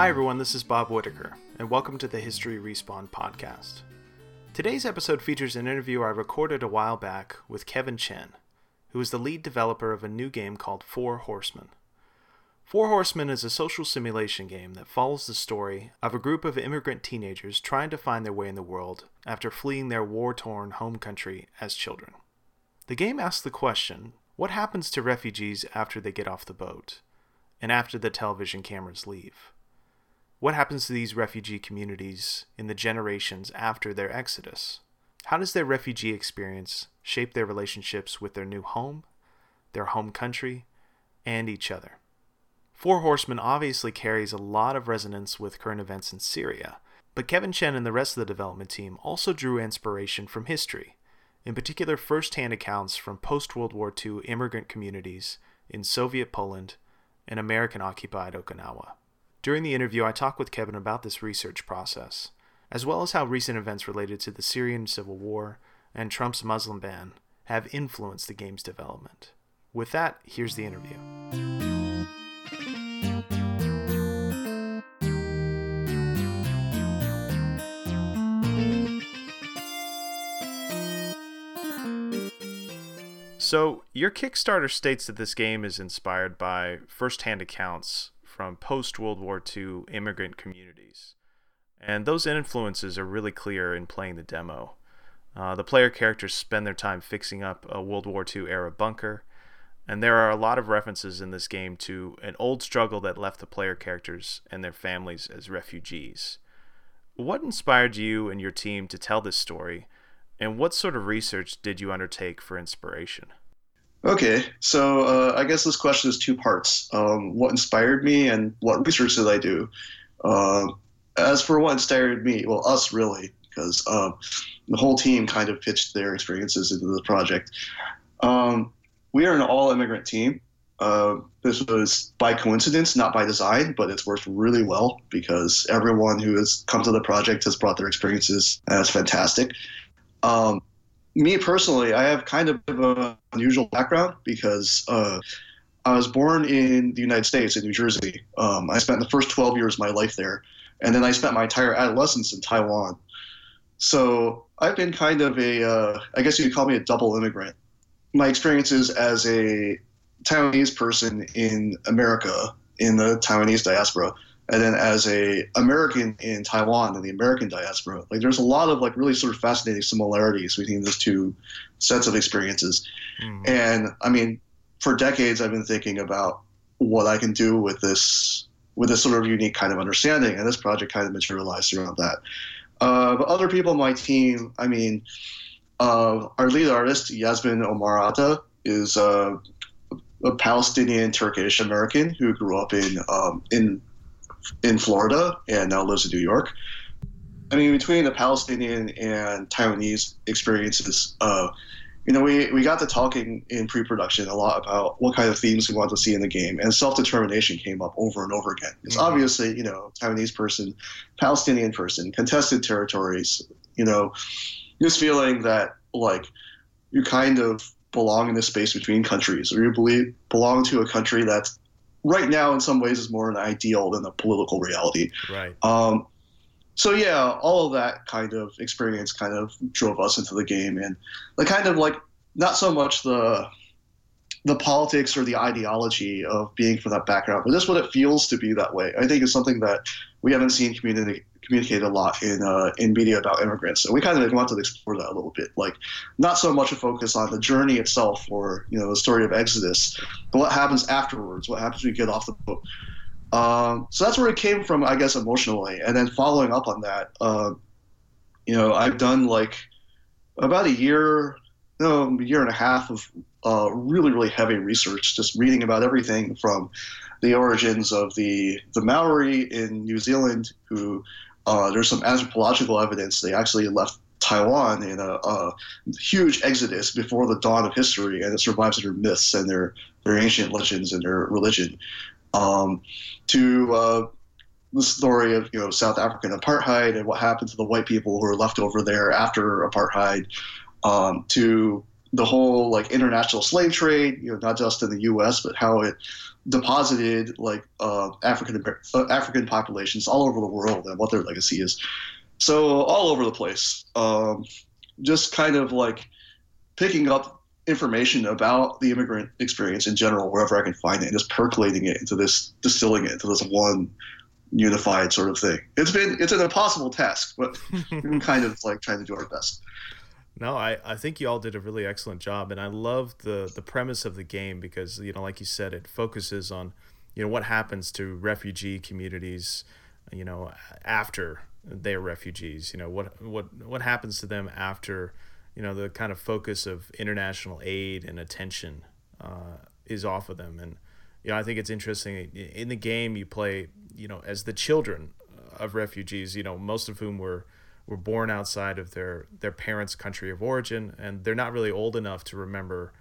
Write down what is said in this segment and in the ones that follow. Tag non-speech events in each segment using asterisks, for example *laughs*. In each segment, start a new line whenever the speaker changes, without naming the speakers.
Hi, everyone, this is Bob Whitaker, and welcome to the History Respawn podcast. Today's episode features an interview I recorded a while back with Kevin Chen, who is the lead developer of a new game called Four Horsemen. Four Horsemen is a social simulation game that follows the story of a group of immigrant teenagers trying to find their way in the world after fleeing their war torn home country as children. The game asks the question what happens to refugees after they get off the boat, and after the television cameras leave? What happens to these refugee communities in the generations after their exodus? How does their refugee experience shape their relationships with their new home, their home country, and each other? Four Horsemen obviously carries a lot of resonance with current events in Syria, but Kevin Chen and the rest of the development team also drew inspiration from history, in particular first hand accounts from post World War II immigrant communities in Soviet Poland and American occupied Okinawa. During the interview, I talked with Kevin about this research process, as well as how recent events related to the Syrian civil war and Trump's Muslim ban have influenced the game's development. With that, here's the interview. So, your Kickstarter states that this game is inspired by first hand accounts from post World War II immigrant communities. And those influences are really clear in playing the demo. Uh, the player characters spend their time fixing up a World War II era bunker, and there are a lot of references in this game to an old struggle that left the player characters and their families as refugees. What inspired you and your team to tell this story, and what sort of research did you undertake for inspiration?
Okay, so uh, I guess this question is two parts. Um, what inspired me and what research did I do? Uh, as for what inspired me, well, us really, because uh, the whole team kind of pitched their experiences into the project. Um, we are an all immigrant team. Uh, this was by coincidence, not by design, but it's worked really well because everyone who has come to the project has brought their experiences, and it's fantastic. Um, me personally, I have kind of an unusual background because uh, I was born in the United States, in New Jersey. Um, I spent the first 12 years of my life there, and then I spent my entire adolescence in Taiwan. So I've been kind of a, uh, I guess you could call me a double immigrant. My experiences as a Taiwanese person in America, in the Taiwanese diaspora, and then as a American in Taiwan and the American diaspora, like there's a lot of like really sort of fascinating similarities between those two sets of experiences. Mm. And I mean, for decades I've been thinking about what I can do with this with this sort of unique kind of understanding, and this project kind of materialized around that. Uh, but other people on my team, I mean, uh, our lead artist Yasmin Omarata is uh, a Palestinian Turkish American who grew up in um, in in Florida and now lives in New York. I mean, between the Palestinian and Taiwanese experiences, uh, you know, we, we got to talking in pre-production a lot about what kind of themes we wanted to see in the game, and self-determination came up over and over again. It's mm-hmm. obviously, you know, Taiwanese person, Palestinian person, contested territories, you know, this feeling that like you kind of belong in this space between countries, or you believe belong to a country that's right now in some ways is more an ideal than a political reality.
Right.
Um, so yeah, all of that kind of experience kind of drove us into the game, and the kind of like not so much the the politics or the ideology of being from that background, but just what it feels to be that way. I think is something that we haven't seen community communicated a lot in uh, in media about immigrants. So we kind of wanted to explore that a little bit, like not so much a focus on the journey itself or you know the story of Exodus, but what happens afterwards, what happens when you get off the boat. Um, so that's where it came from, I guess, emotionally. And then following up on that, uh, you know, I've done like about a year, no, a year and a half of uh, really, really heavy research, just reading about everything from the origins of the the Maori in New Zealand, who uh, there's some anthropological evidence they actually left Taiwan in a, a, huge exodus before the dawn of history, and it survives in their myths and their their ancient legends and their religion. Um, to uh, the story of you know South African apartheid and what happened to the white people who were left over there after apartheid. Um, to the whole like international slave trade, you know, not just in the U.S. but how it deposited like uh, African uh, African populations all over the world and what their legacy is. So all over the place, um, just kind of like picking up information about the immigrant experience in general wherever I can find it, and just percolating it into this, distilling it into this one unified sort of thing. It's been it's an impossible task, but *laughs* we're kind of like trying to do our best.
No, I, I think you all did a really excellent job, and I love the the premise of the game because you know, like you said, it focuses on you know what happens to refugee communities, you know, after they're refugees. You know what what what happens to them after you know the kind of focus of international aid and attention uh, is off of them, and you know I think it's interesting in the game you play you know as the children of refugees, you know most of whom were were born outside of their their parents' country of origin, and they're not really old enough to remember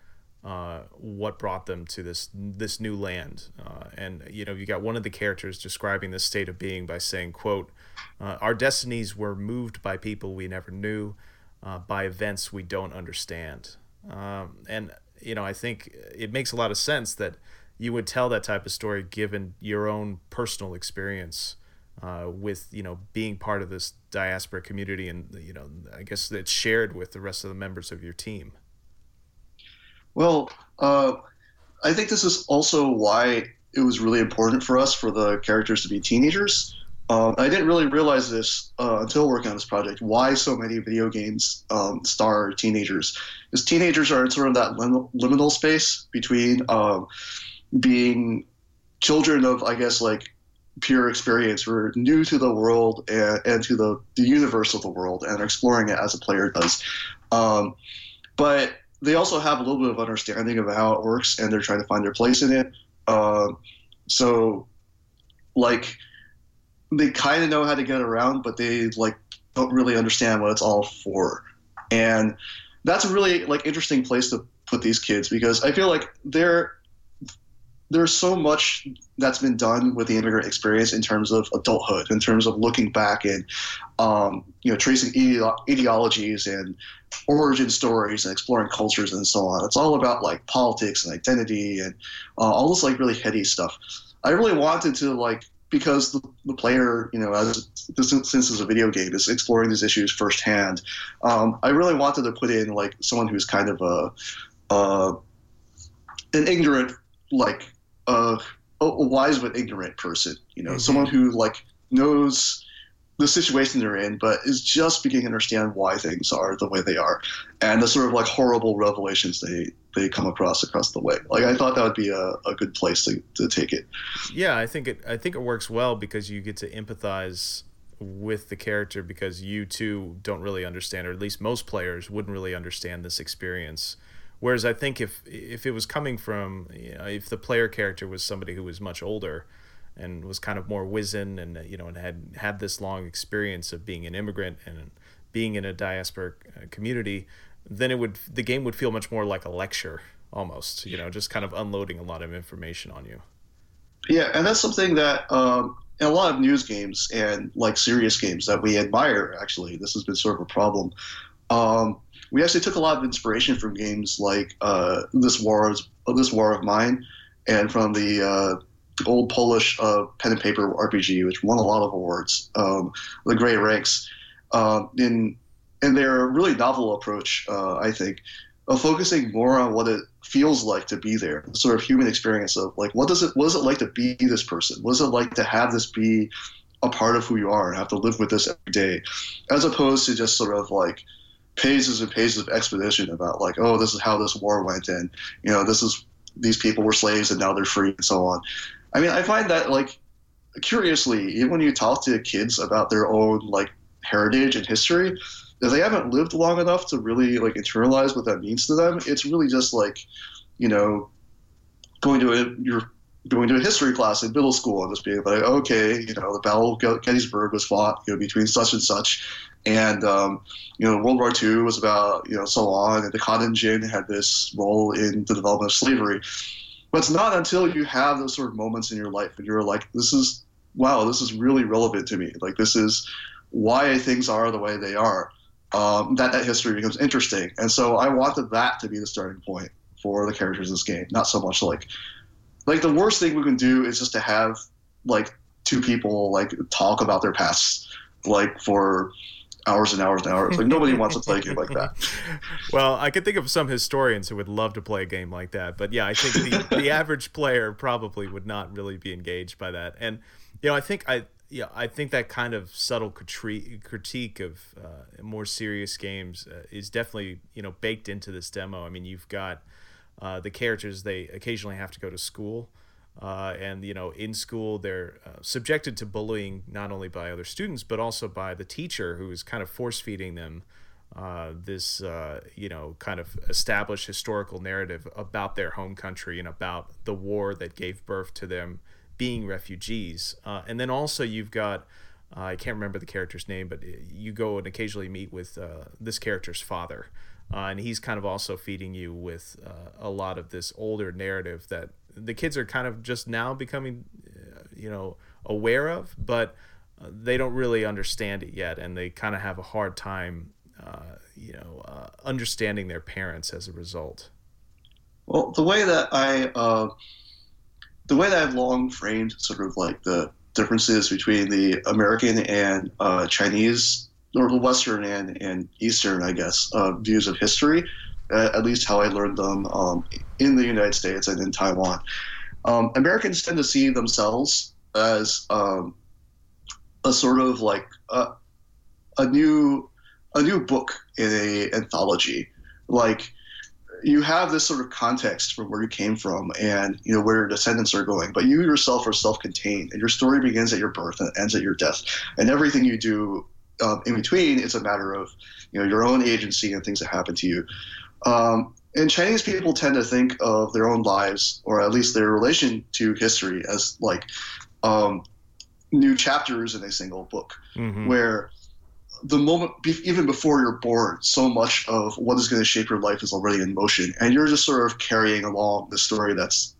uh, what brought them to this this new land. Uh, and you know, you got one of the characters describing the state of being by saying, "quote uh, Our destinies were moved by people we never knew, uh, by events we don't understand." Um, and you know, I think it makes a lot of sense that you would tell that type of story given your own personal experience uh, with you know being part of this diaspora community and you know i guess it's shared with the rest of the members of your team?
Well uh, i think this is also why it was really important for us for the characters to be teenagers. Um, i didn't really realize this uh, until working on this project why so many video games um, star teenagers. Because teenagers are in sort of that lim- liminal space between um, being children of i guess like pure experience. We're new to the world and, and to the, the universe of the world and exploring it as a player does. Um, but they also have a little bit of understanding of how it works and they're trying to find their place in it. Um, so, like, they kind of know how to get around, but they like don't really understand what it's all for. And that's a really like interesting place to put these kids because I feel like they're there's so much that's been done with the immigrant experience in terms of adulthood, in terms of looking back and um, you know tracing ideologies and origin stories and exploring cultures and so on. It's all about like politics and identity and uh, all this like really heady stuff. I really wanted to like because the, the player, you know, as since it's a video game, is exploring these issues firsthand. Um, I really wanted to put in like someone who's kind of a, uh, an ignorant like a, a wise but ignorant person. You know, mm-hmm. someone who like knows the situation they're in, but is just beginning to understand why things are the way they are, and the sort of like horrible revelations they they come across across the way. Like I thought that would be a, a good place to, to take it.
Yeah, I think it I think it works well because you get to empathize with the character because you too don't really understand, or at least most players wouldn't really understand this experience. Whereas I think if if it was coming from you know, if the player character was somebody who was much older and was kind of more wizened and you know and had had this long experience of being an immigrant and being in a diaspora uh, community, then it would the game would feel much more like a lecture almost. You know, just kind of unloading a lot of information on you.
Yeah, and that's something that um, in a lot of news games and like serious games that we admire. Actually, this has been sort of a problem. Um, we actually took a lot of inspiration from games like uh, this war of, this war of mine, and from the uh, old Polish uh, pen and paper RPG, which won a lot of awards, um, the Grey Ranks. Uh, in in their really novel approach, uh, I think, of focusing more on what it feels like to be there, the sort of human experience of like what does it what is it like to be this person? What is it like to have this be a part of who you are and have to live with this every day, as opposed to just sort of like pages and pages of exposition about like, oh, this is how this war went, and you know, this is these people were slaves and now they're free and so on. I mean, I find that like curiously, even when you talk to kids about their own like heritage and history, if they haven't lived long enough to really like internalize what that means to them, it's really just like, you know, going to a your going to a history class in middle school and just being like, okay, you know, the Battle of Gettysburg was fought, you know, between such and such, and um, you know, World War II was about you know so on, and the cotton gin had this role in the development of slavery. But it's not until you have those sort of moments in your life and you're like, this is wow, this is really relevant to me. Like this is why things are the way they are. um, that that history becomes interesting. And so I wanted that to be the starting point for the characters in this game, not so much like like the worst thing we can do is just to have like two people like talk about their pasts like for hours and hours and hours. Like nobody wants to play a game like that. *laughs*
Well, I could think of some historians who would love to play a game like that, but yeah, I think the, *laughs* the average player probably would not really be engaged by that. And you know, I think I yeah, I think that kind of subtle critique of uh, more serious games uh, is definitely you know baked into this demo. I mean, you've got uh, the characters; they occasionally have to go to school, uh, and you know, in school they're uh, subjected to bullying not only by other students but also by the teacher who is kind of force feeding them uh, this you know kind of established historical narrative about their home country and about the war that gave birth to them being refugees. Uh, and then also you've got uh, I can't remember the character's name, but you go and occasionally meet with uh, this character's father. Uh, and he's kind of also feeding you with uh, a lot of this older narrative that the kids are kind of just now becoming, uh, you know, aware of, but they don't really understand it yet, and they kind of have a hard time, you know, understanding their parents as a result.
Well, the way that I the way that I've long framed sort of like the differences between the American and uh, Chinese, or the Western and, and Eastern, I guess, uh, views of history, uh, at least how I learned them um, in the United States and in Taiwan. Um, Americans tend to see themselves as um, a sort of like a, a new a new book in a anthology, like you have this sort of context from where you came from and you know where your descendants are going but you yourself are self-contained and your story begins at your birth and ends at your death and everything you do um, in between it's a matter of you know your own agency and things that happen to you um, and chinese people tend to think of their own lives or at least their relation to history as like um, new chapters in a single book mm-hmm. where the moment, even before you're born, so much of what is going to shape your life is already in motion, and you're just sort of carrying along the story that's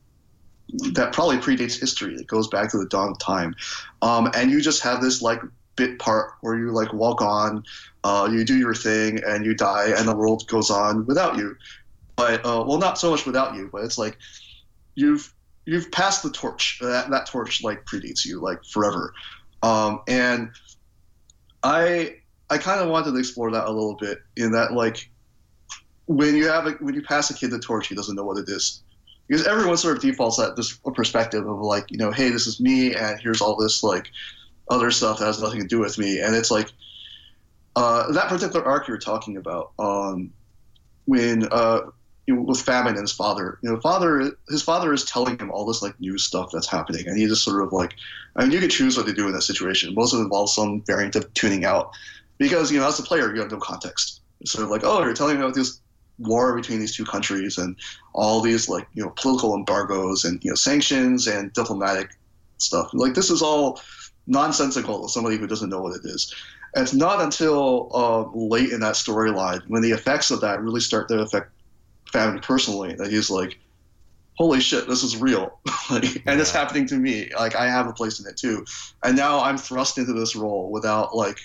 that probably predates history. It goes back to the dawn of time, um, and you just have this like bit part where you like walk on, uh, you do your thing, and you die, and the world goes on without you. But uh, well, not so much without you, but it's like you've you've passed the torch. That that torch like predates you like forever, um, and I I kind of wanted to explore that a little bit in that like when you have a, when you pass a kid the torch, he doesn't know what it is because everyone sort of defaults at this perspective of like you know hey this is me and here's all this like other stuff that has nothing to do with me and it's like uh, that particular arc you're talking about um, when uh, you know, with famine and his father you know father his father is telling him all this like new stuff that's happening and he just sort of like I mean you can choose what to do in that situation most of it involves some variant of tuning out because you know as a player you have no context. It's sort of like, oh, you're telling me about this war between these two countries and all these like you know political embargoes and you know sanctions and diplomatic stuff. Like this is all nonsensical to somebody who doesn't know what it is. And it's not until uh, late in that storyline when the effects of that really start to affect family personally that he's like, holy shit, this is real. *laughs* like, and it's happening to me. Like I have a place in it too. And now I'm thrust into this role without like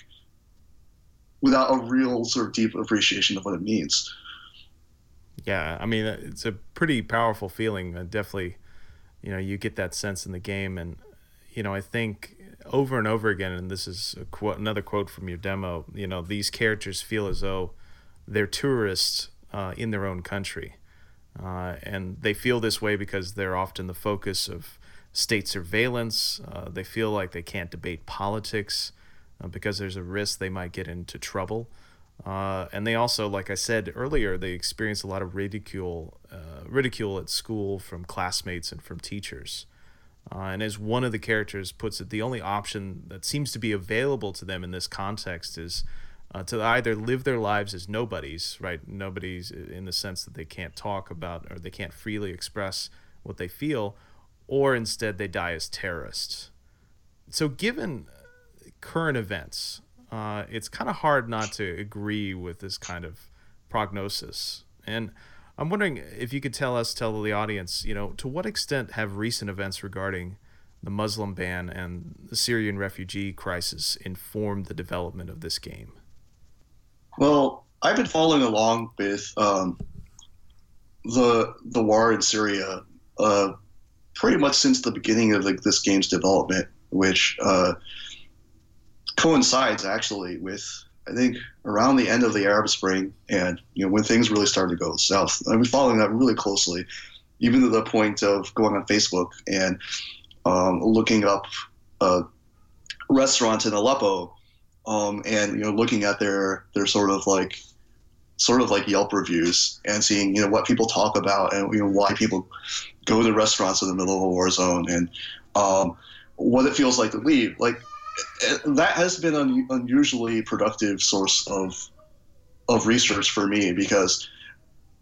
without a real sort of deep appreciation of what it means.
Yeah, I mean, it's a pretty powerful feeling. Definitely, you know, you get that sense in the game, and you know, I think over and over again, and this is another quote from your demo. You know, these characters feel as though they're tourists uh, in their own country, uh, and they feel this way because they're often the focus of state surveillance. Uh, they feel like they can't debate politics uh, because there's a risk they might get into trouble. Uh, and they also, like I said earlier, they experience a lot of ridicule, uh, ridicule at school from classmates and from teachers. Uh, and as one of the characters puts it, the only option that seems to be available to them in this context is uh, to either live their lives as nobodies, right? Nobodies in the sense that they can't talk about or they can't freely express what they feel, or instead they die as terrorists. So, given current events, uh, it's kind of hard not to agree with this kind of prognosis. And I'm wondering if you could tell us, tell the audience, you know, to what extent have recent events regarding the Muslim ban and the Syrian refugee crisis informed the development of this game?
Well, I've been following along with um, the the war in Syria uh, pretty much since the beginning of like this game's development, which uh, coincides actually with I think around the end of the Arab Spring and you know when things really started to go south. I've been following that really closely, even to the point of going on Facebook and um, looking up uh, restaurants in Aleppo, um, and you know looking at their their sort of like sort of like Yelp reviews and seeing you know what people talk about and you know why people go to restaurants in the middle of a war zone and um, what it feels like to leave. Like that has been an unusually productive source of of research for me because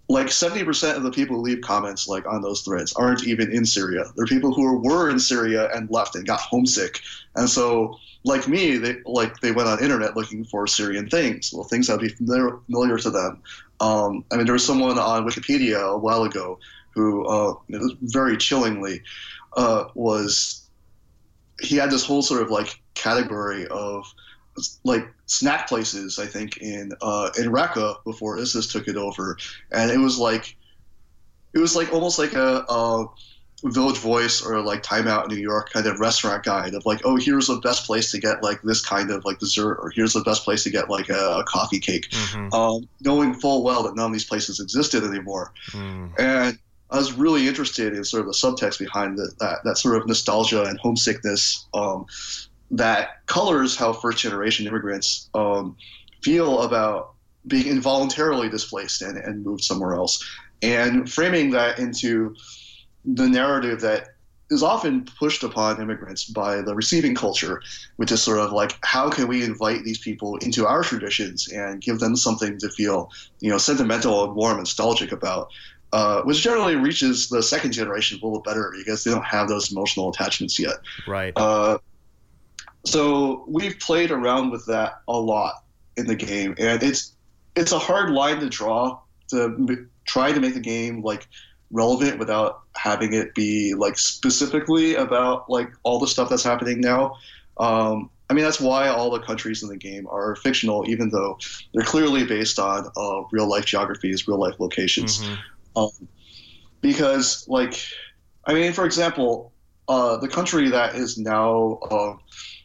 like 70% of the people who leave comments like on those threads aren't even in Syria. They're people who were in Syria and left and got homesick. And so like me, they like they went on internet looking for Syrian things, well things that would be familiar, familiar to them. Um, I mean there was someone on Wikipedia a while ago who uh, very chillingly uh, was he had this whole sort of like category of like snack places I think in uh, in Raqqa before ISIS took it over, and it was like it was like almost like a, a Village Voice or like Time Out New York kind of restaurant guide of like, oh, here's the best place to get like this kind of like dessert, or here's the best place to get like a, a coffee cake, mm-hmm. um, knowing full well that none of these places existed anymore. Mm. And I was really interested in sort of the subtext behind the, that that sort of nostalgia and homesickness um, that colors how first generation immigrants um, feel about being involuntarily displaced and, and moved somewhere else, and framing that into the narrative that is often pushed upon immigrants by the receiving culture, which is sort of like how can we invite these people into our traditions and give them something to feel, you know, sentimental and warm, nostalgic about, uh, which generally reaches the second generation a little better because they don't have those emotional attachments yet.
Right.
Uh, so we've played around with that a lot in the game, and it's it's a hard line to draw to m- try to make the game like relevant without having it be like specifically about like all the stuff that's happening now. Um, I mean, that's why all the countries in the game are fictional, even though they're clearly based on uh, real life geographies, real life locations. Mm-hmm. Um, because, like, I mean, for example, uh, the country that is now uh,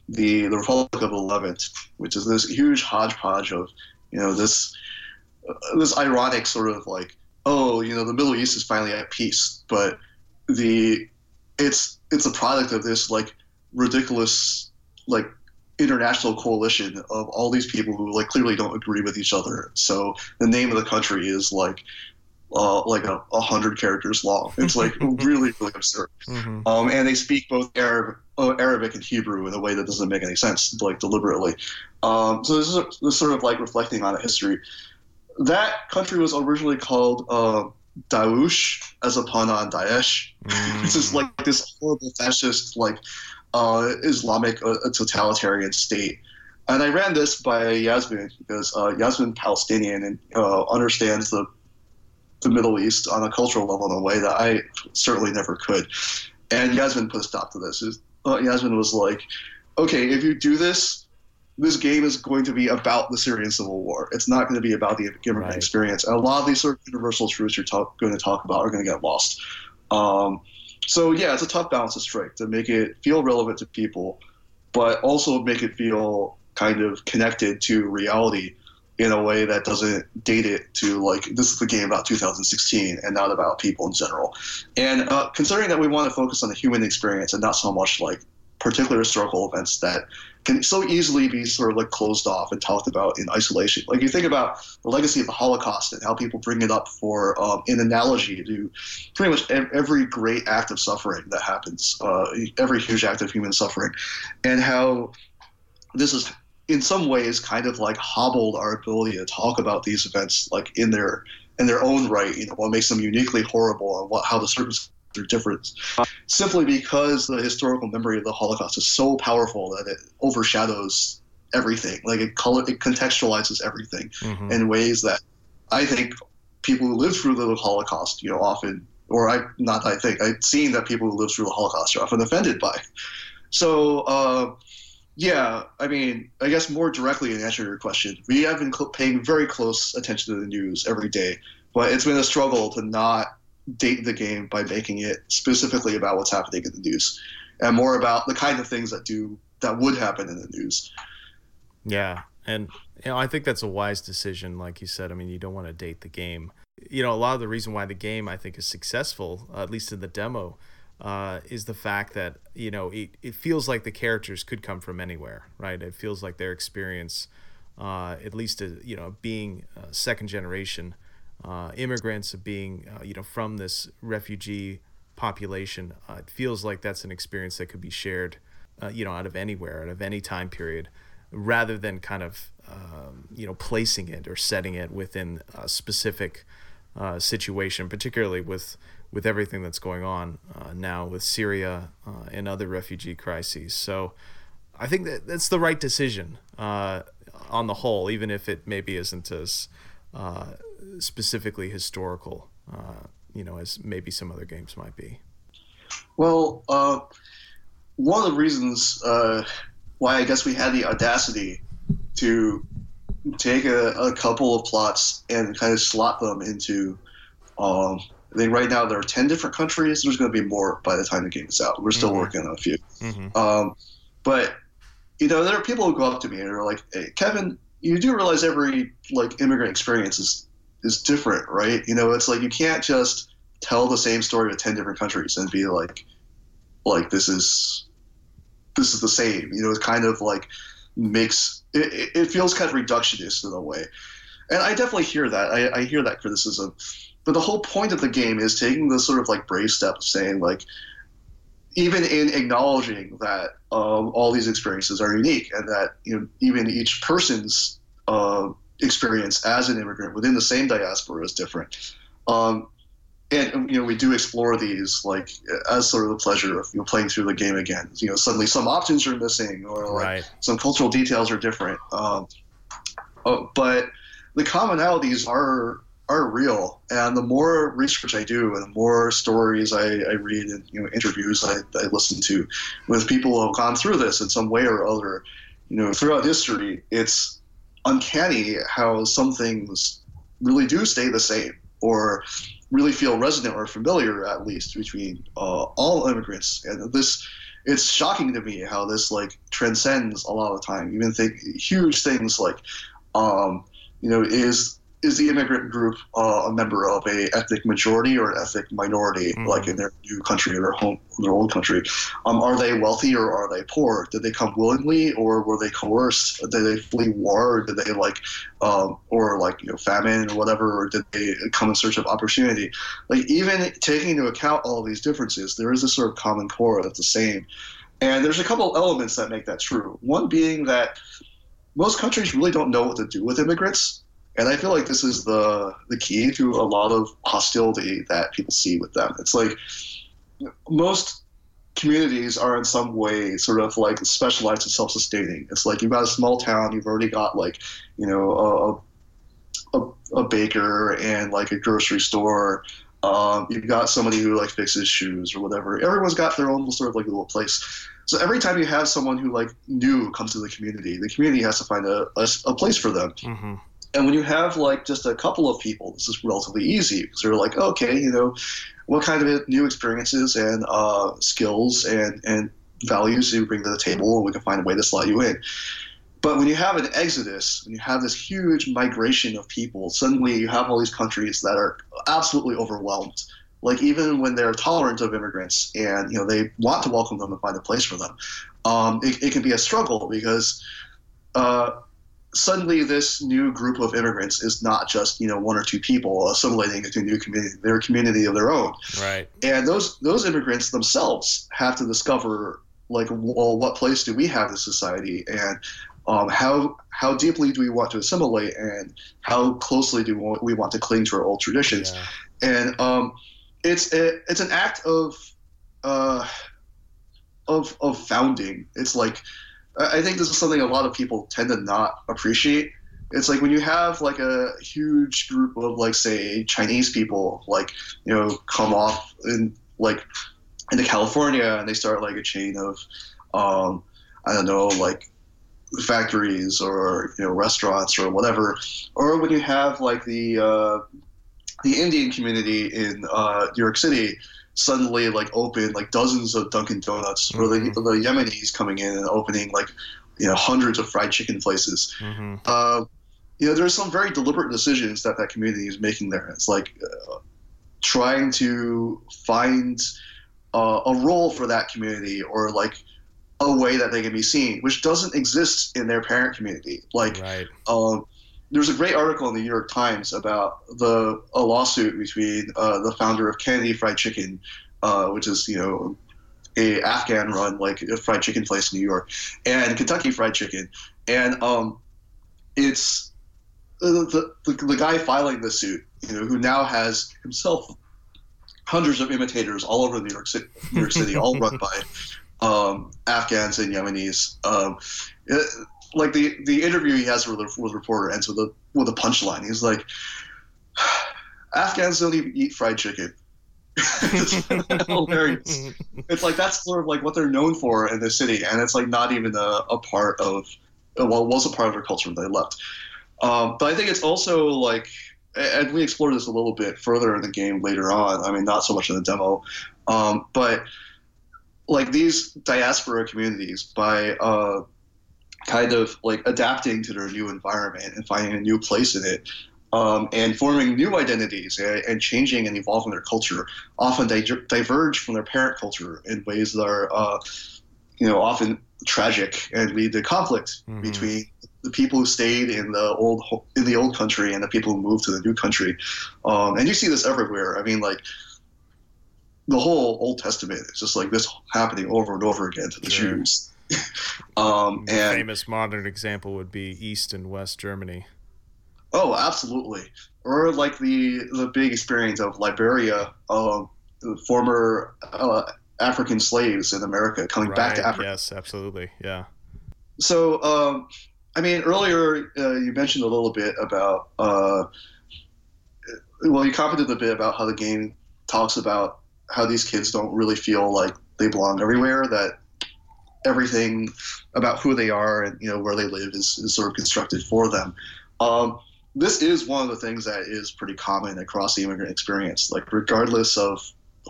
the the Republic of Levant, which is this huge hodgepodge of, you know, this uh, this ironic sort of like oh, you know, the Middle East is finally at peace, but the it's it's a product of this like ridiculous like international coalition of all these people who like clearly don't agree with each other. So the name of the country is like uh, like a, a hundred characters long. It's like *laughs* really really absurd. Mm-hmm. Um, and they speak both Arab uh, Arabic and Hebrew in a way that doesn't make any sense, like deliberately. Um, so this is, this is sort of like reflecting on a history that country was originally called uh, Daesh as a pun on Daesh. Mm. it's just like this horrible fascist, like uh, Islamic uh, totalitarian state. And I ran this by Yasmin because uh, Yasmin Palestinian and uh, understands the the Middle East on a cultural level in a way that I certainly never could. And Yasmin put a stop to this. Uh, Yasmin was like, "Okay, if you do this, this game is going to be about the Syrian civil war. It's not going to be about the immigrant right. experience. And a lot of these sort of universal truths you're talk, going to talk about are going to get lost. Um, so yeah, it's a tough balance to strike to make it feel relevant to people, but also make it feel kind of connected to reality in a way that doesn't date it to like this is the game about 2016 and not about people in general. And uh, considering that we want to focus on the human experience and not so much like particular historical events that can so easily be sort of like closed off and talked about in isolation. Like you think about the legacy of the Holocaust and how people bring it up for um, an analogy to pretty much every great act of suffering that happens, uh, every huge act of human suffering, and how this is in some ways kind of like hobbled our ability to talk about these events like in their in their own right. You know, what makes them uniquely horrible and what how the circumstances their difference, simply because the historical memory of the Holocaust is so powerful that it overshadows everything. Like it color, it contextualizes everything mm-hmm. in ways that I think people who lived through the Holocaust, you know, often, or I not I think I've seen that people who lived through the Holocaust are often offended by. So. Uh, Yeah, I mean, I guess more directly in answer to your question, we have been cl- paying very close attention to the news every day, but it's been a struggle to not date the game by making it specifically about what's happening in the news, and more about the kind of things that do that would happen in the news.
Yeah, and you know, I think that's a wise decision. Like you said, I mean, you don't want to date the game. You know, a lot of the reason why the game I think is successful, at least in the demo, uh, is the fact that you know it, it feels like the characters could come from anywhere, right? It feels like their experience, uh, at least uh, you know, being uh, second generation uh, immigrants, of being uh, you know from this refugee population, it feels like that's an experience that could be shared, you know, out of anywhere, out of any time period, rather than kind of um, you know placing it or setting it within a specific situation, particularly with with everything that's going on uh, now with Syria uh, and other refugee crises. So I think that that's the right decision uh, on the whole, even if it maybe isn't as uh, specifically historical, uh, you know, as maybe some other games might be.
Well, uh, one of the reasons why I guess we had the audacity to take a, a couple of plots and kind of slot them into um, I think right now there are 10 different countries. There's going to be more by the time the game is out. We're still mm-hmm. working on a few. Mm-hmm. Um, but, you know, there are people who go up to me and are like, hey, Kevin, you do realize every like immigrant experience is, is different, right? You know, it's like you can't just tell the same story with 10 different countries and be like, like this is this is the same. You know, it kind of like makes it, it feels kind of reductionist in a way. And I definitely hear that. I, I hear that criticism. But the whole point of the game is taking this sort of like brave step of saying like, even in acknowledging that um, all these experiences are unique and that you know even each person's uh, experience as an immigrant within the same diaspora is different. Um, and you know we do explore these like as sort of the pleasure of you know playing through the game again. You know suddenly some options are missing or like right. some cultural details are different. Um, uh, but the commonalities are are real. And the more research I do, and the more stories I, I read, and you know, interviews I, I listen to with people who have gone through this in some way or other, you know, throughout history, it's uncanny how some things really do stay the same, or really feel resonant or familiar, at least between uh, all immigrants. And this, it's shocking to me how this like transcends a lot of the time. Even think huge things like, um, you know, is is the immigrant group uh, a member of a ethnic majority or an ethnic minority, mm-hmm. like in their new country or their home, their old country? Um, are they wealthy or are they poor? Did they come willingly or were they coerced? Did they flee war? Or did they like, um, or like you know famine or whatever? Or did they come in search of opportunity? Like even taking into account all these differences, there is a sort of common core that's the same. And there's a couple elements that make that true. One being that most countries really don't know what to do with immigrants and I feel like this is the the key to a lot of hostility that people see with them. It's like most communities are in some way sort of like specialized and self-sustaining. It's like you've got a small town, you've already got like, you know, a, a, a baker and like a grocery store. Um, you've got somebody who like fixes shoes or whatever. Everyone's got their own sort of like little place. So every time you have someone who like new comes to the community, the community has to find a, a, a place for them. Mm-hmm. And when you have like just a couple of people, this is relatively easy because they're like, okay, you know, what kind of new experiences and uh, skills and, and values do you bring to the table, and we can find a way to slot you in. But when you have an exodus, when you have this huge migration of people, suddenly you have all these countries that are absolutely overwhelmed. Like even when they're tolerant of immigrants and you know they want to welcome them and find a place for them, um, it, it, can be a struggle because uh, suddenly this new group of immigrants is not just you know one or two people assimilating into a new community they're a community of their own.
Right.
And those those immigrants themselves have to discover like well what place do we have in society? And um, how how deeply do we want to assimilate? And how closely do we want we want to cling to our old traditions? Yeah. and um, it's a, it's an act of uh, of of founding. It's like I think this is something a lot of people tend to not appreciate. It's like when you have like a huge group of like say Chinese people like you know come off in like into California and they start like a chain of um, I don't know, like factories or you know restaurants or whatever, or when you have like the uh, the Indian community in uh, New York City suddenly like open like dozens of Dunkin' Donuts, mm-hmm. or the, mm-hmm. the Yemenis coming in and opening like you know hundreds of fried chicken places. Mm-hmm. Uh, you know, there's some very deliberate decisions that that community is making there. It's like uh, trying to find uh, a role for that community or like a way that they can be seen, which doesn't exist in their parent community. Like, right. um, there's a great article in the New York Times about the a lawsuit between uh, the founder of Kennedy Fried Chicken, uh, which is you know a Afghan run like a fried chicken place in New York, and Kentucky Fried Chicken, and um, it's the, the, the guy filing the suit, you know, who now has himself hundreds of imitators all over New York City, New York City all run *laughs* by um, Afghans and Yemenis. Um, it, like the the interview he has with the, with reporter ends with a with a punchline. He's like, *sighs* Afghans don't even eat fried chicken. it's *laughs* hilarious. It's like that's sort of like what they're known for in the city, and it's like not even a, a part of well, it was a part of their culture when they left. Um, but I think it's also like, and we explore this a little bit further in the game later on. I mean, not so much in the demo, um, but like these diaspora communities by uh, kind of like adapting to their new environment and finding a new place in it. Um, and forming new identities and, and, changing and evolving their culture often they diverge from their parent culture in ways that are, uh, you know, often tragic and lead to conflict mm-hmm. between the people who stayed in the old in the old country and the people who moved to the new country. Um, and you see this everywhere. I mean, like the whole Old Testament is just like this happening over and over again to the. Jews. *laughs*
um, and famous modern example would be East and West Germany.
Oh, absolutely. Or like the the big experience of Liberia, uh, former uh, African slaves in America coming right, back to Africa.
Yes, absolutely. Yeah.
So, um, I mean, earlier uh, you mentioned a little bit about, uh, well, you commented a bit about how the game talks about how these kids don't really feel like they belong everywhere. That everything about who they are and you know where they live is, is sort of constructed for them. Um, this is one of the things that is pretty common across the immigrant experience, like regardless of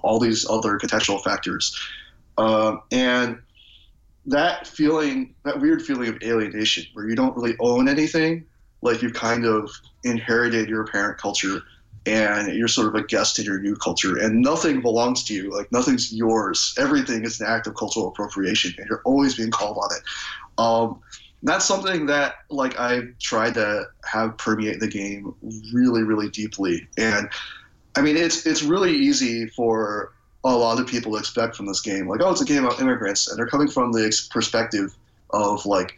all these other contextual factors. Um, and that feeling, that weird feeling of alienation, where you don't really own anything, like you've kind of inherited your parent culture and you're sort of a guest in your new culture and nothing belongs to you like nothing's yours. Everything is an act of cultural appropriation and you're always being called on it. Um, that's something that like i've tried to have permeate the game really really deeply. And i mean it's it's really easy for a lot of people to expect from this game. Like oh it's a game about immigrants and they're coming from the perspective of like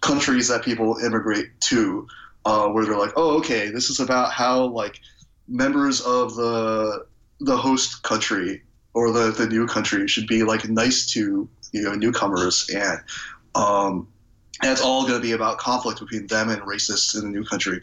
countries that people immigrate to uh, where they're like, oh, okay, this is about how like members of the the host country or the, the new country should be like nice to you know newcomers and um, and it's all going to be about conflict between them and racists in the new country.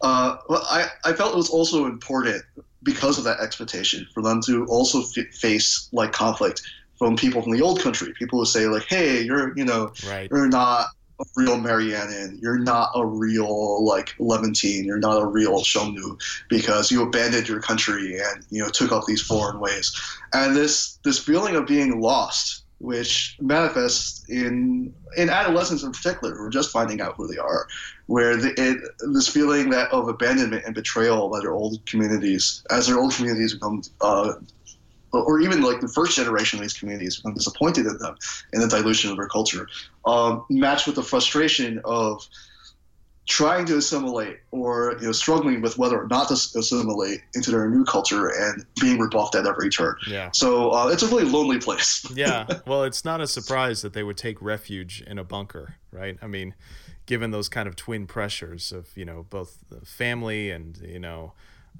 Uh, well, I, I felt it was also important because of that expectation for them to also f- face like conflict from people from the old country, people who say like, hey, you're you know right. you're not a real Marianne. You're not a real like Levantine. You're not a real Xiongnu because you abandoned your country and you know took up these foreign ways. And this this feeling of being lost, which manifests in in adolescents in particular, who are just finding out who they are, where the, it, this feeling that of abandonment and betrayal by their old communities, as their old communities become uh, or even like the first generation of these communities become disappointed in them in the dilution of their culture, um, matched with the frustration of trying to assimilate or you know struggling with whether or not to assimilate into their new culture and being rebuffed at every turn.
Yeah.
So uh, it's a really lonely place. *laughs*
yeah. *laughs* Well, it's not a surprise that they would take refuge in a bunker, right? I mean, given those kind of twin pressures of you know both family and you know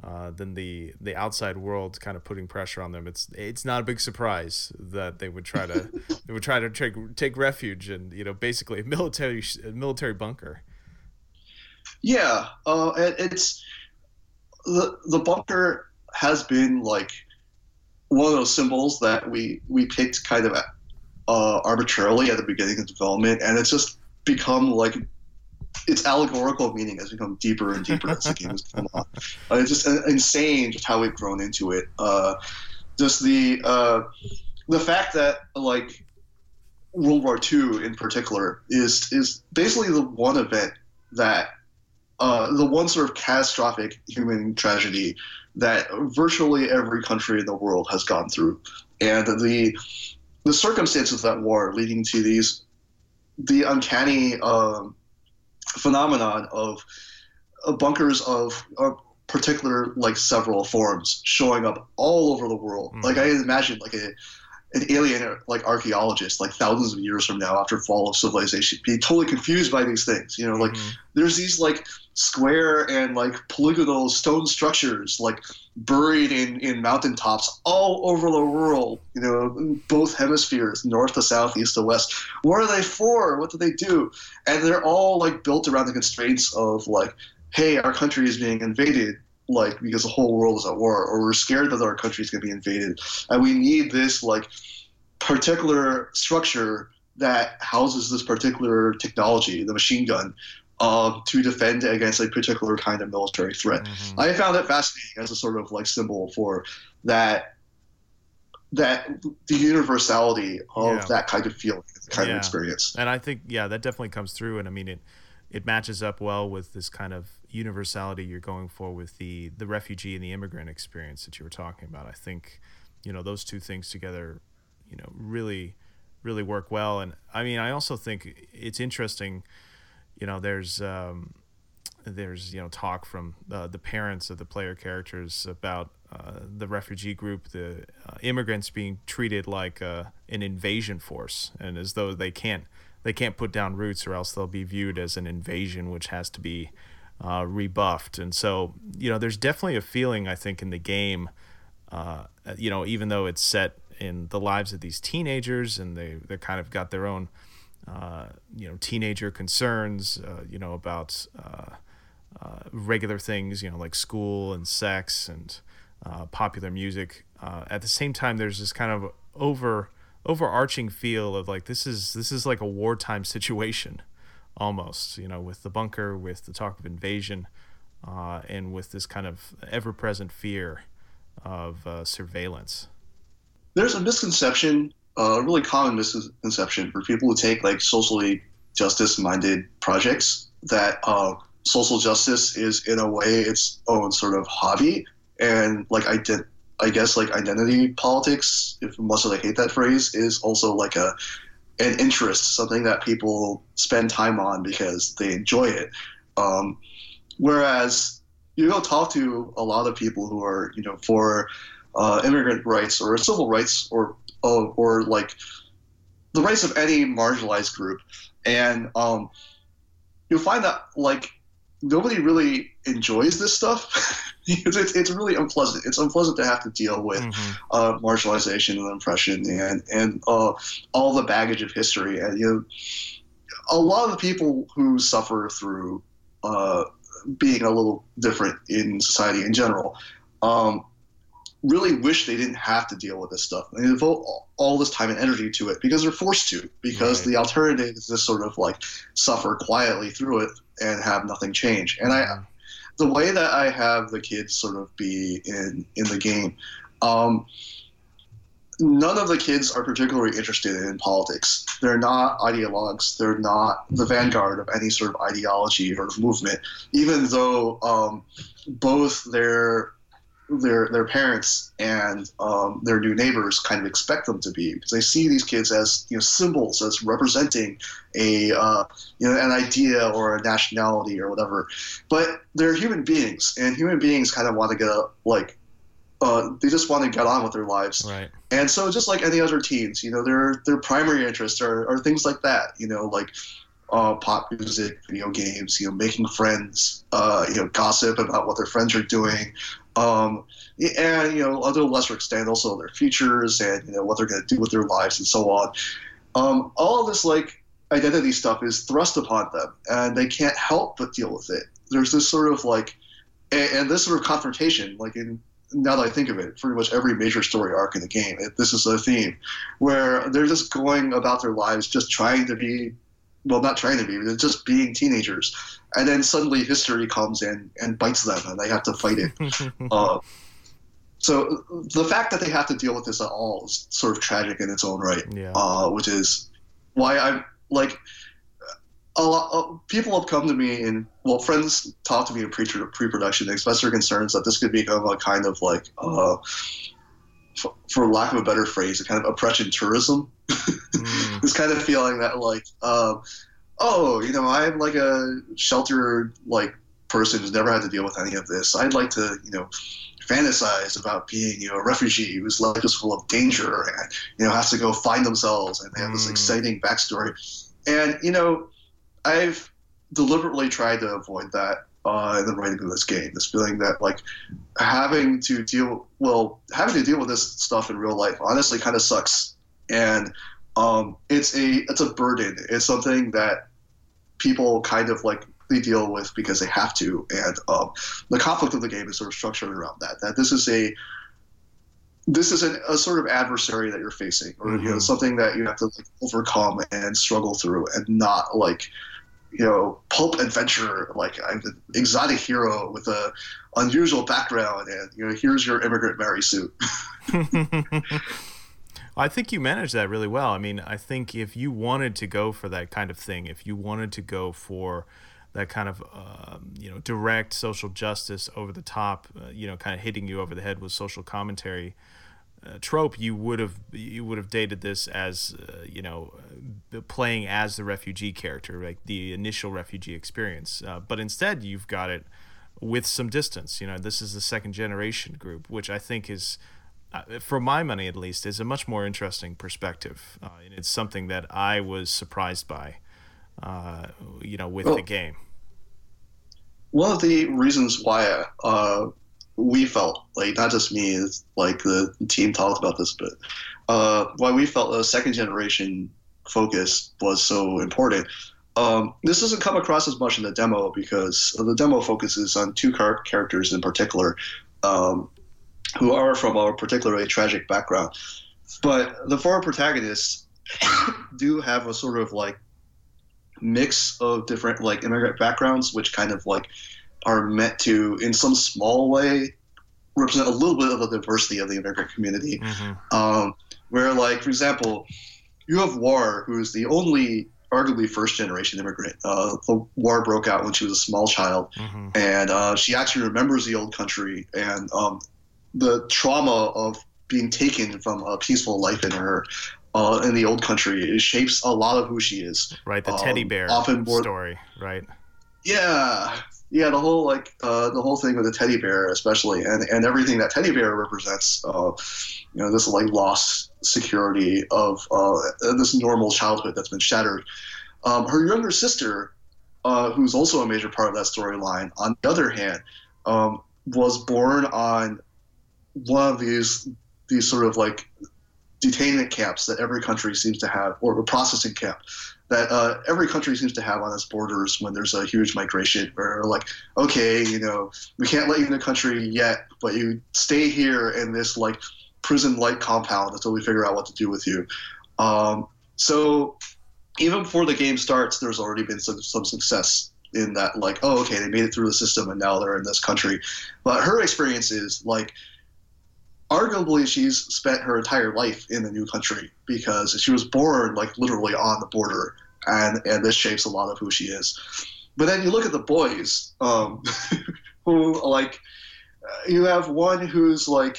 uh, than the the outside world kind of putting pressure on them. It's it's not a big surprise that they would try to *laughs* they would try to take take refuge in you know basically a military a military bunker.
Yeah, uh, it's the the bunker has been like one of those symbols that we we picked kind of uh, arbitrarily at the beginning of development, and it's just become like its allegorical meaning has become deeper and deeper as the game has come on. Uh, it's just insane just how we've grown into it. Uh, just the uh, the fact that like World War II in particular is is basically the one event that uh, the one sort of catastrophic human tragedy that virtually every country in the world has gone through, and the the circumstances of that war leading to these the uncanny um, phenomenon of uh, bunkers of particular like several forms showing up all over the world. Mm. Like I imagine like a an alien like archaeologist like thousands of years from now after fall of civilization be totally confused by these things you know like mm-hmm. there's these like square and like polygonal stone structures like buried in in mountaintops all over the world you know both hemispheres north to south east to west. What are they for? What do they do? And they're all like built around the constraints of like hey our country is being invaded like because the whole world is at war, or we're scared that our country is going to be invaded, and we need this like particular structure that houses this particular technology, the machine gun, um, to defend against a particular kind of military threat. Mm-hmm. I found it fascinating as a sort of like symbol for that that the universality of yeah. that kind of feeling, kind yeah. of experience.
And I think yeah, that definitely comes through. And I mean it it matches up well with this kind of universality you're going for with the the refugee and the immigrant experience that you were talking about. I think, you know, those two things together, you know, really really work well. And I mean, I also think it's interesting. You know, there's um, there's you know talk from uh, the parents of the player characters about uh, the refugee group, the uh, immigrants being treated like uh, an invasion force, and as though they can't they can't put down roots, or else they'll be viewed as an invasion, which has to be uh, rebuffed. And so, you know, there's definitely a feeling, I think, in the game, uh, you know, even though it's set in the lives of these teenagers and they, they kind of got their own, uh, you know, teenager concerns, uh, you know, about uh, uh, regular things, you know, like school and sex and popular music. at the same time, there's this kind of over overarching feel of like this is this is like a wartime *laughs* situation almost, you know, with the bunker, with the talk of invasion, uh, and with this kind of ever present fear of uh, surveillance.
There's a misconception, a really common misconception for people who take like socially justice minded projects that uh, social justice is in a way its own sort of hobby and like ident- I guess like identity politics, if much as I hate that phrase, is also like a an interest, something that people spend time on because they enjoy it. Um, whereas you go talk to a lot of people who are, you know, for uh, immigrant rights or civil rights or uh, or like the rights of any marginalized group, and um, you'll find that like nobody really enjoys this stuff. *laughs* because it's, it's really unpleasant. It's unpleasant to have to deal with mm-hmm. uh, marginalization and oppression and and uh, all the baggage of history. And you know, a lot of the people who suffer through uh, being a little different in society in general um, really wish they didn't have to deal with this stuff. They devote all this time and energy to it because they're forced to. Because right. the alternative is just sort of like suffer quietly through it and have nothing change. And I the way that I have the kids sort of be in in the game, um, none of the kids are particularly interested in politics. They're not ideologues. They're not the vanguard of any sort of ideology or movement. Even though um, both their their their parents and um, their new neighbors kind of expect them to be. Because they see these kids as you know symbols as representing a uh, you know an idea or a nationality or whatever. But they're human beings and human beings kind of want to get a, like uh, they just want to get on with their lives.
Right.
And so just like any other teens you know their their primary interests are, are things like that you know like uh, pop music, video games, you know, making friends, uh, you know, gossip about what their friends are doing, um, and you know, to a lesser extent, also their futures and you know what they're going to do with their lives and so on. Um, all this like identity stuff is thrust upon them, and they can't help but deal with it. There's this sort of like, and, and this sort of confrontation, like in now that I think of it, pretty much every major story arc in the game, it, this is a theme where they're just going about their lives, just trying to be, well, not trying to be, they're just being teenagers, and then suddenly history comes in and bites them, and they have to fight it. uh, *laughs* so the fact that they have to deal with this at all is sort of tragic in its own right.
Yeah.
Uh, which is why I'm like a lot of people have come to me and well friends talk to me in pre pre-production express their concerns that this could become a kind of like uh, for lack of a better phrase a kind of oppression tourism
Mm. *laughs*
this kind of feeling that like uh, oh you know i'm like a sheltered like person who's never had to deal with any of this i'd like to you know fantasize about being you know a refugee whose life is full of danger and you know has to go find themselves and they have this
Mm.
exciting backstory and you know i've deliberately tried to avoid that uh, in the writing of this game. This feeling that like having to deal well having to deal with this stuff in real life honestly kind of sucks. And um, it's a it's a burden. It's something that people kind of like they deal with because they have to. And um, the conflict of the game is sort of structured around that that this is a this is an, a sort of adversary that you're facing or you know
Mhm.
something that you have to like, overcome and struggle through and not like you know pulp adventure like i'm an exotic hero with a unusual background and you know here's your immigrant mary suit *laughs*
I think you managed that really well. I mean, I think if you wanted to go for that kind of thing, if you wanted to go for that kind of um, you know direct social justice over the top, uh, you know, kind of hitting you over the head with social commentary uh, trope, you would have you would have dated this as uh, you know uh, playing as the refugee character, like the initial refugee experience. Uh, but instead, you've got it with some distance. You know, this is the second generation group, which I think is uh, for my money at least, is a much more interesting perspective, uh, and it's something that I was surprised by, uh, you know, with
Well-
the game.
one of the reasons why uh, we felt like not just me, it's like the team talked about this, but uh, why we felt the second generation focus was so important. Um, this doesn't come across as much in the demo because the demo focuses on two car- characters in particular um, who are from a particularly tragic background. But the four protagonists *coughs* do have a sort of like mix of different like immigrant backgrounds, which kind of like are meant to, in some small way, represent a little bit of the diversity of the immigrant community.
Mm-hmm.
Um, where, like, for example, you have War, who is the only, arguably, first generation immigrant. Uh, the war broke out when she was a small child,
Mm-hmm.
and uh, she actually remembers the old country and um, the trauma of being taken from a peaceful life in her. Uh, in the old country, it shapes a lot of who she is.
Right, the teddy
um,
bear
often more-
story, right?
Yeah, yeah, the whole like uh, the whole thing with the teddy bear, especially, and and everything that teddy bear represents. Uh, you know, this like lost security of uh, this normal childhood that's been shattered. Um, her younger sister, uh, who's also a major part of that storyline, on the other hand, um, was born on one of these these sort of like detainment camps that every country seems to have, or a processing camp that uh, every country seems to have on its borders when there's a huge migration where like okay you know we can't let you in the country yet but you stay here in this like prison like compound until we figure out what to do with you. Um, so even before the game starts there's already been some, some success in that like oh okay they made it through the system and now they're in this country. But her experience is like arguably she's spent her entire life in the new country because she was born like literally on the border and and this shapes a lot of who she is. But then you look at the boys um, *laughs* who like uh, you have one who's like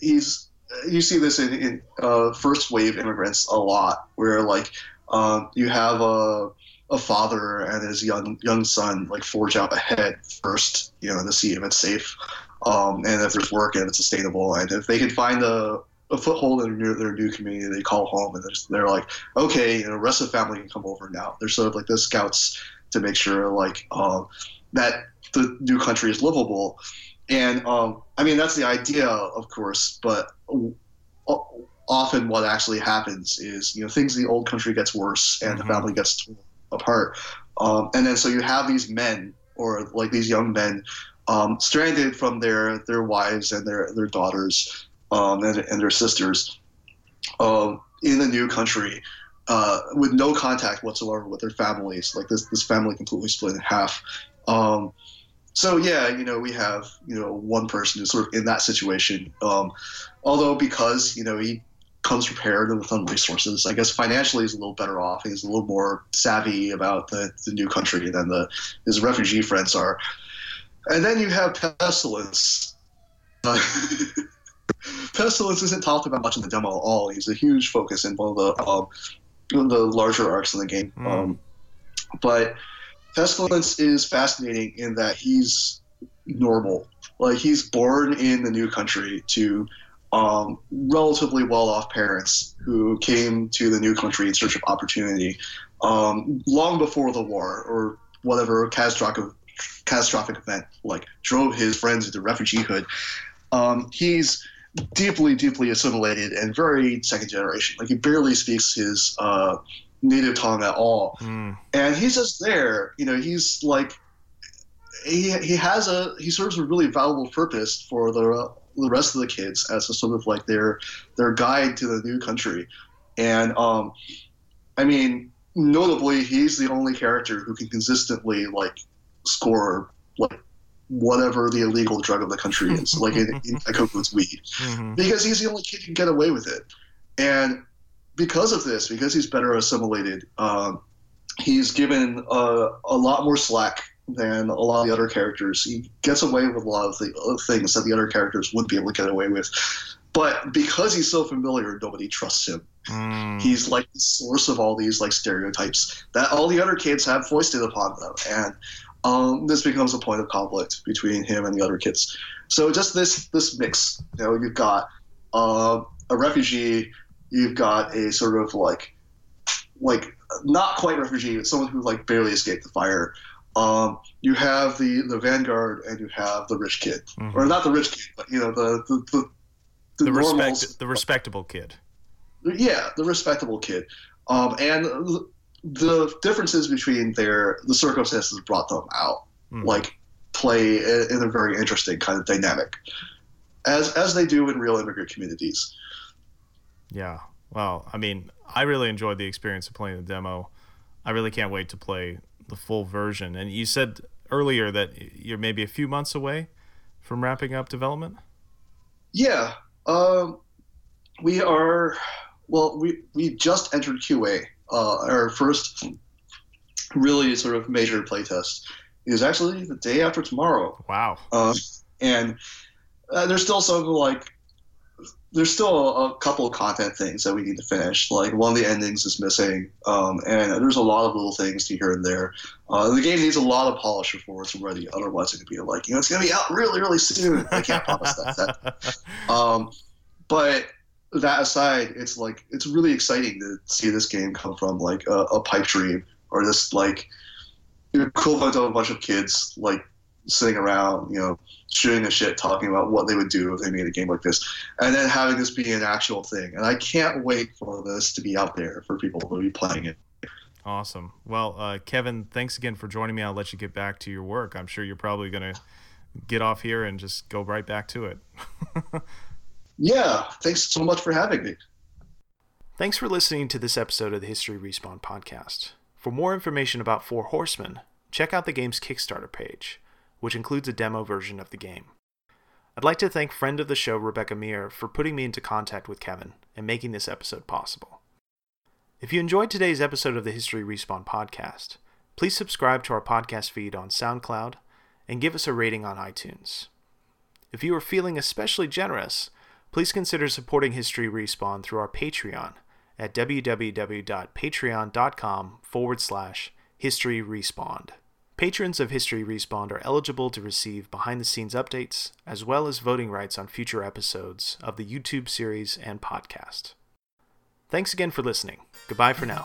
he's you see this in, in uh, first wave immigrants a lot where like um, you have a a father and his young young son like forge out ahead first, you know, to see if it's safe, um, and if there's work and it's sustainable, and if they can find a, a foothold in their new, their new community, they call home and they're, they're like, okay, know, the rest of the family can come over now. They're sort of like the scouts to make sure like um, that the new country is livable, and um, I mean that's the idea, of course, but often what actually happens is you know things in the old country gets worse and
Mhm.
the family gets torn apart um, and then so you have these men or like these young men um, stranded from their their wives and their their daughters um, and, and their sisters um, in a new country uh, with no contact whatsoever with their families. Like this this family completely split in half. Um, so yeah, you know, we have you know one person who's sort of in that situation. Um, although because you know he comes prepared with some resources, I guess financially he's a little better off. He's a little more savvy about the, the new country than the his refugee friends are. And then you have pestilence. Uh, *laughs* pestilence isn't talked about much in the demo at all. He's a huge focus in one of the um, one of the larger arcs in the game. Mm. Um, but Pestilence is fascinating in that he's normal. Like he's born in the new country to um, relatively well-off parents who came to the new country in search of opportunity um, long before the war or whatever catastrophic catastrophic event like drove his friends into refugeehood. Um, he's deeply, deeply assimilated and very second generation. Like he barely speaks his uh, native tongue at all. Mm. And he's just there, you know, he's like, he, he has a, he serves a really valuable purpose for the, uh, the rest of the kids as a sort of like their, their guide to the new country. And, um, I mean, notably, he's the only character who can consistently like score like whatever the illegal drug of the country is, *laughs* like in, in weed, mm-hmm. because he's the only kid who can get away with it. And because of this, because he's better assimilated, um, he's given a, a lot more slack than a lot of the other characters. He gets away with a lot of the things that the other characters wouldn't be able to get away with. But because he's so familiar, nobody trusts him. Mm. He's like the source of all these like stereotypes that all the other kids have foisted upon them, and um, this becomes a point of conflict between him and the other kids. So just this this mix, you know, you've got uh, a refugee you've got a sort of like like not quite refugee, but someone who like barely escaped the fire. Um, you have the the vanguard and you have the rich kid, mm-hmm. or not the rich kid, but you know the the the,
the, the respect the respectable kid.
Yeah, the respectable kid, um, and the differences between their the circumstances brought them out, mm. like play in a very interesting kind of dynamic, as as they do in real immigrant communities.
Yeah. Well, I mean, I really enjoyed the experience of playing the demo. I really can't wait to play the full version. And you said earlier that you're maybe a few months away from wrapping up development.
Yeah. Um, we are. Well, we we just entered QA. Uh, our first really sort of major playtest is actually the day after tomorrow.
Wow.
Uh, and uh, there's still some like there's still a, couple of content things that we need to finish. Like one of the endings is missing, um, and there's a lot of little things to here and there. Uh, the game needs a lot of polish before it's ready. Otherwise, it could be like you know it's gonna be out really, really soon. I can't promise that. that. *laughs* Um, but that aside, it's like it's really exciting to see this game come from like a, a pipe dream or this like cool equivalent of a bunch of kids like sitting around, you know, shooting the shit, talking about what they would do if they made a game like this, and then having this be an actual thing. And I can't wait for this to be out there for people to be playing it.
Awesome. Well, uh, Kevin, thanks again for joining me. I'll let you get back to your work. I'm sure you're probably going to get off here and just go right back to it. *laughs*
yeah. Thanks so much for having me.
Thanks for listening to this episode of the History Respawn podcast. For more information about Four Horsemen, check out the game's Kickstarter page which includes a demo version of the game. I'd like to thank friend of the show Rebecca Meir for putting me into contact with Kevin and making this episode possible. If you enjoyed today's episode of the History Respawn podcast, please subscribe to our podcast feed on SoundCloud and give us a rating on iTunes. If you are feeling especially generous, please consider supporting History Respawn through our Patreon at www.patreon.com forward slash history respawn. Patrons of History Respawn are eligible to receive behind the scenes updates, as well as voting rights on future episodes of the YouTube series and podcast. Thanks again for listening. Goodbye for now.